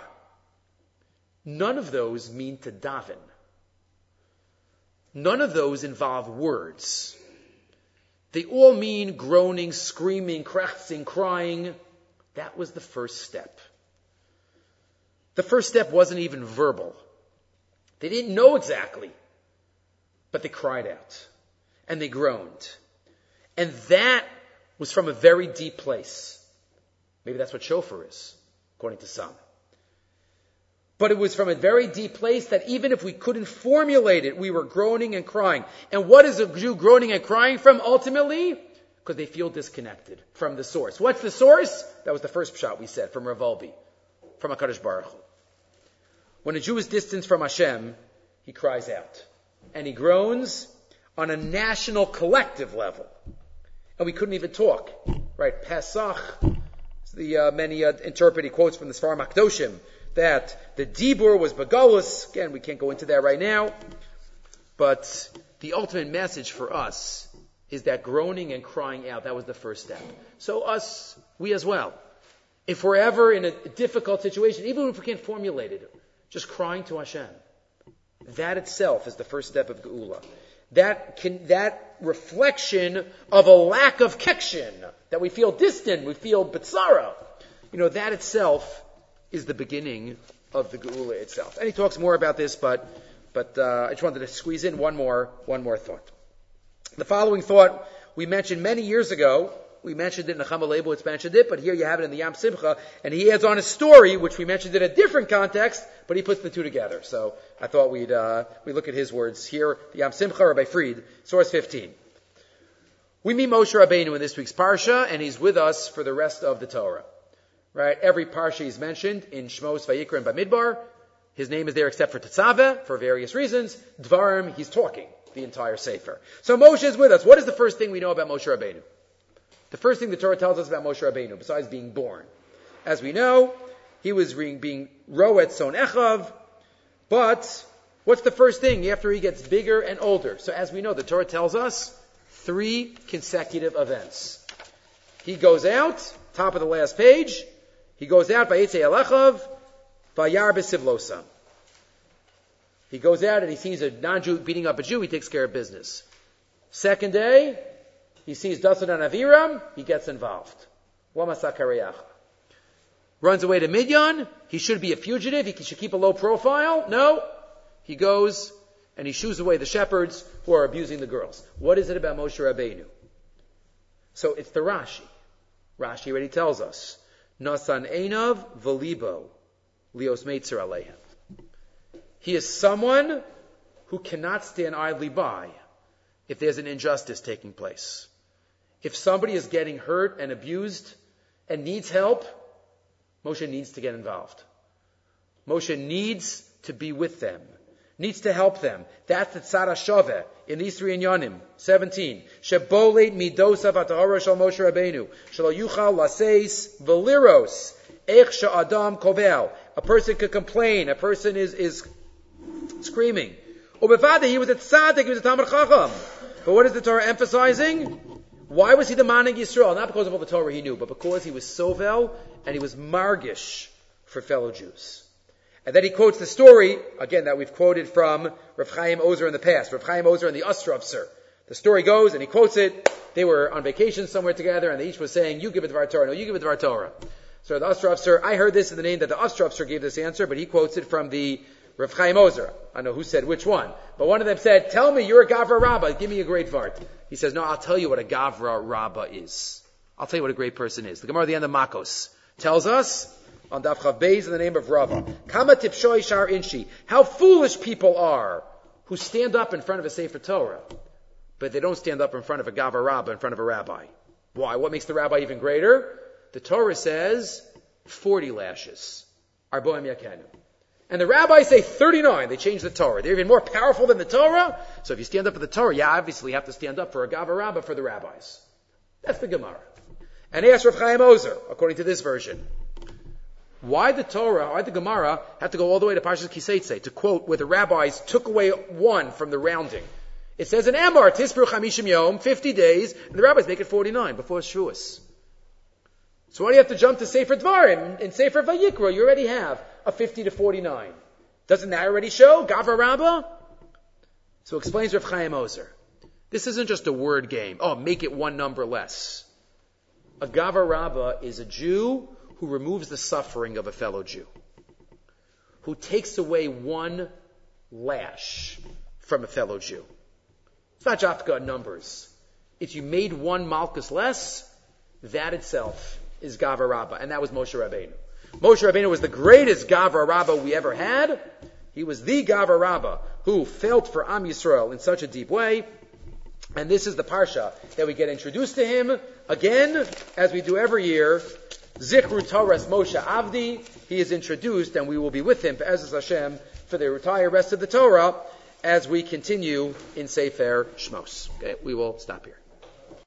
None of those mean to daven. None of those involve words. They all mean groaning, screaming, craching, crying. That was the first step. The first step wasn't even verbal. They didn't know exactly, but they cried out and they groaned. And that was from a very deep place. Maybe that's what shofar is, according to some. But it was from a very deep place that even if we couldn't formulate it, we were groaning and crying. And what is a Jew groaning and crying from ultimately? Because they feel disconnected from the source. What's the source? That was the first shot we said from Rav Wolbe, from HaKadosh Baruch Hu. When a Jew is distanced from Hashem, he cries out. And he groans on a national collective level. And we couldn't even talk. Right? Pesach, the uh, many uh, interpret, he quotes from the Sfarim Akdoshim, that the Dibur was Bagalus. Again, we can't go into that right now. But the ultimate message for us is that groaning and crying out, that was the first step. So us, we as well. If we're ever in a difficult situation, even if we can't formulate it, just crying to Hashem. That itself is the first step of Geula. That can, that reflection of a lack of connection, that we feel distant, we feel bitzara, you know, that itself is the beginning of the Geula itself. And he talks more about this, but, but uh, I just wanted to squeeze in one more, one more thought. The following thought we mentioned many years ago. We mentioned it in the Chamalebo, it's mentioned it, but here you have it in the Yam Simcha, and he adds on a story, which we mentioned in a different context, but he puts the two together. So I thought we'd, uh, we look at his words here, the Yam Simcha, Rabbi Fried, source 15. We meet Moshe Rabbeinu in this week's Parsha, and he's with us for the rest of the Torah. Right? Every parsha is mentioned in Shmos, Vayikra, and Bamidbar. His name is there except for Tetzaveh, for various reasons. Dvarim, he's talking the entire Sefer. So Moshe is with us. What is the first thing we know about Moshe Rabbeinu? The first thing the Torah tells us about Moshe Rabbeinu, besides being born. As we know, he was being Roet Son Echav, but what's the first thing after he gets bigger and older? So as we know, the Torah tells us three consecutive events. He goes out, top of the last page, he goes out, by Vayetze Elechav, Vayar Besivlosa. He goes out and he sees a non-Jew beating up a Jew, he takes care of business. Second day, he sees Dasan and Aviram, he gets involved. Runs away to Midian, he should be a fugitive, he should keep a low profile. No. He goes and he shoos away the shepherds who are abusing the girls. What is it about Moshe Rabbeinu? So it's the Rashi. Rashi already tells us. Nasan Einav Valibo Leos Meitzer Alehem. He is someone who cannot stand idly by if there's an injustice taking place. If somebody is getting hurt and abused and needs help, Moshe needs to get involved. Moshe needs to be with them, needs to help them. That's the tzara shove in these three inyanim. 17. Shebolet midosav atahara shal Moshe Rabbeinu. Shalo yuchal laseis veliros. Ech adam kovel. A person could complain. A person is, is screaming. Ubefada, he was a tzaddik, he was a Talmud Chacham. But what is the Torah emphasizing? Why was he the man in Yisrael? Not because of all the Torah he knew, but because he was sovel and he was margish for fellow Jews. And then he quotes the story, again, that we've quoted from Rav Chaim Ozer in the past, Rav Chaim Ozer and the Ostrovser. The story goes, and he quotes it, they were on vacation somewhere together, and they each was saying, you give it to our Torah, no, you give it to our Torah. So the Ostrovser, I heard this in the name that the Ostrovser gave this answer, but he quotes it from the Rav Chaim Ozer. I know who said which one. But one of them said, tell me you're a Gavra Rabbah. Give me a great vart. He says, no, I'll tell you what a Gavra Rabbah is. I'll tell you what a great person is. The Gemara at the end of Makos tells us on Daf Beis in the name of Rava. Kama tipshoi shar inshi. How foolish people are who stand up in front of a Sefer Torah, but they don't stand up in front of a Gavra Rabbah, in front of a rabbi. Why? What makes the rabbi even greater? The Torah says 40 lashes. Arboim yakenu. And the rabbis say 39. They change the Torah. They're even more powerful than the Torah. So if you stand up for the Torah, you obviously have to stand up for a Gavra Rabbah for the rabbis. That's the Gemara. And he asked Rav Chaim Ozer, according to this version, why the Torah, why the Gemara had to go all the way to Parshas Kiseitze to quote where the rabbis took away one from the rounding. It says in Amar, Tisper Chamishim Yom, 50 days, and the rabbis make it 49 before Shavuos. So why do you have to jump to Sefer Dvarim? In Sefer Vayikra, you already have a 50 to 49. Doesn't that already show? Gavra Rabbah? So explains Rav Chaim Ozer. This isn't just a word game. Oh, make it one number less. A Gavra Rabbah is a Jew who removes the suffering of a fellow Jew. Who takes away one lash from a fellow Jew. It's not Dafka numbers. If you made one Malkus less, that itself is Gavra Rabbah. And that was Moshe Rabbeinu. Moshe Rabbeinu was the greatest Gavra Rabbah we ever had. He was the Gavra Rabbah who felt for Am Yisrael in such a deep way. And this is the Parsha that we get introduced to him again, as we do every year. Zichru Torah Moshe Avdi. He is introduced, and we will be with him, Ezra Hashem, for the entire rest of the Torah as we continue in Sefer Shmos. Okay, we will stop here.